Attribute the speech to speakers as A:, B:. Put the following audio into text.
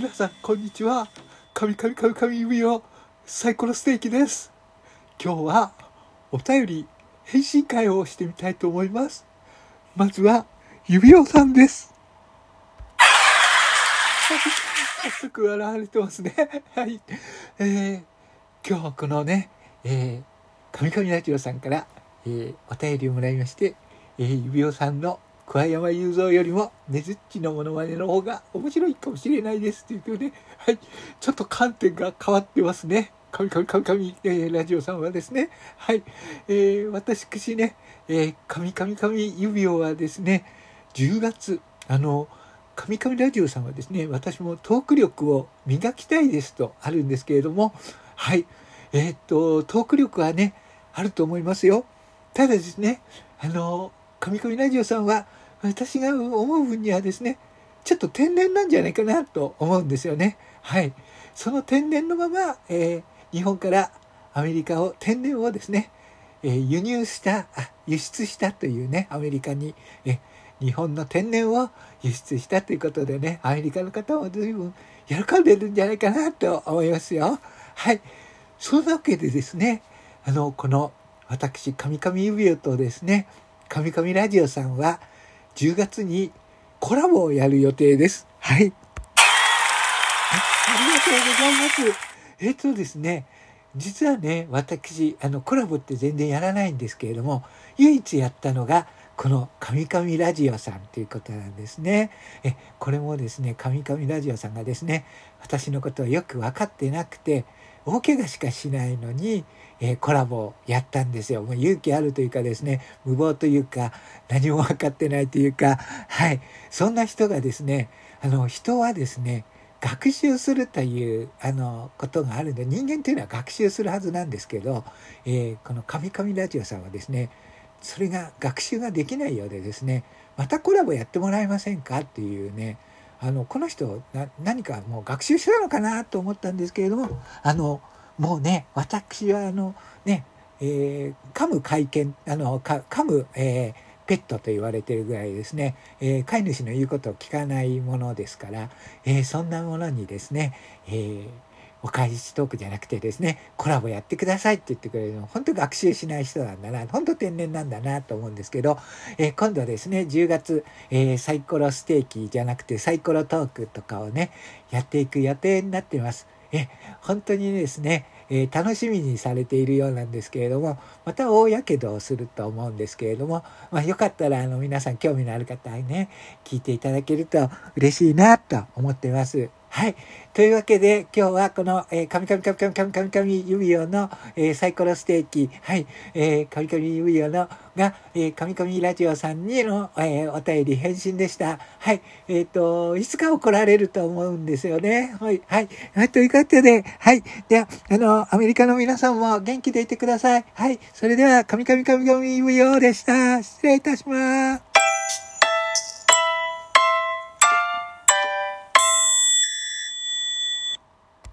A: 皆さんこんにちは。神々神々指をサイコロステーキです。今日はお便り返信会をしてみたいと思います。まずは指輪さんです。早速笑われてますね。はい。えー、今日このねえー、神々ラジオさんから、えー、お便りをもらいまして、えー、指輪さんの桑山雄三よりもねずっちのモノマネの方が面白いかもしれないですということで、はい、ちょっと観点が変わってますね。神々神々、えー、ラジオさんはですね、はい、えー、私ね、えー、神々神指輪はですね、10月、あの、神々ラジオさんはですね、私もトーク力を磨きたいですとあるんですけれども、はい、えー、っと、トーク力はね、あると思いますよ。ただですね、あの、神々ラジオさんは、私が思う分にはですねちょっと天然なんじゃないかなと思うんですよね。はい、その天然のまま、えー、日本からアメリカを天然をですね、えー、輸入したあ輸出したというねアメリカに、え日本の天然を輸出したということでねアメリカの方も随分喜んでるんじゃないかなと思いますよ。はい、そんなわけでですねあのこの私神々指輪とですね神々ラジオさんは10月にコラボをやる予定です。はい。ありがとうございます。えっとですね、実はね、私、あの、コラボって全然やらないんですけれども、唯一やったのが、この神々ラジオさんということなんですね。え、これもですね、神々ラジオさんがですね、私のことをよく分かってなくて、大怪我しかしないのに、えー、コラボをやったんですよ。もう勇気あるというかですね、無謀というか、何も分かってないというか、はい。そんな人がですね、あの、人はですね、学習するというあのことがあるんで人間というのは学習するはずなんですけど、えー、この「神々ラジオ」さんはですねそれが学習ができないようでですねまたコラボやってもらえませんかっていうねあのこの人何かもう学習してたのかなと思ったんですけれどもあのもうね私はあのね、えー、噛む会見あの噛む、えー、ペットと言われてるぐらいですね、えー、飼い主の言うことを聞かないものですから、えー、そんなものにですね、えー、お返しトークじゃなくてですね、コラボやってくださいって言ってくれるの、本当学習しない人なんだな、本当天然なんだなと思うんですけど、えー、今度はですね、10月、えー、サイコロステーキじゃなくてサイコロトークとかをね、やっていく予定になっています。え、本当にですね、えー、楽しみにされているようなんですけれども、また大やけどをすると思うんですけれども、まあ、よかったらあの皆さん興味のある方にね、聞いていただけると嬉しいなと思ってます。はい。というわけで、今日はこの、えー、カミカミカミカミカミカミカミ指輪の、えー、サイコロステーキ、はい、えー、カミカミ指輪の、が、えー、カミカミラジオさんにの、えー、お便り返信でした。はい。えっ、ー、と、いつか怒られると思うんですよね。はい。はい。はい、ということで、はい。では、あの、アメリカの皆さんも元気でいてください。はい。それでは、カミカミカミカミ指輪でした。失礼いたします。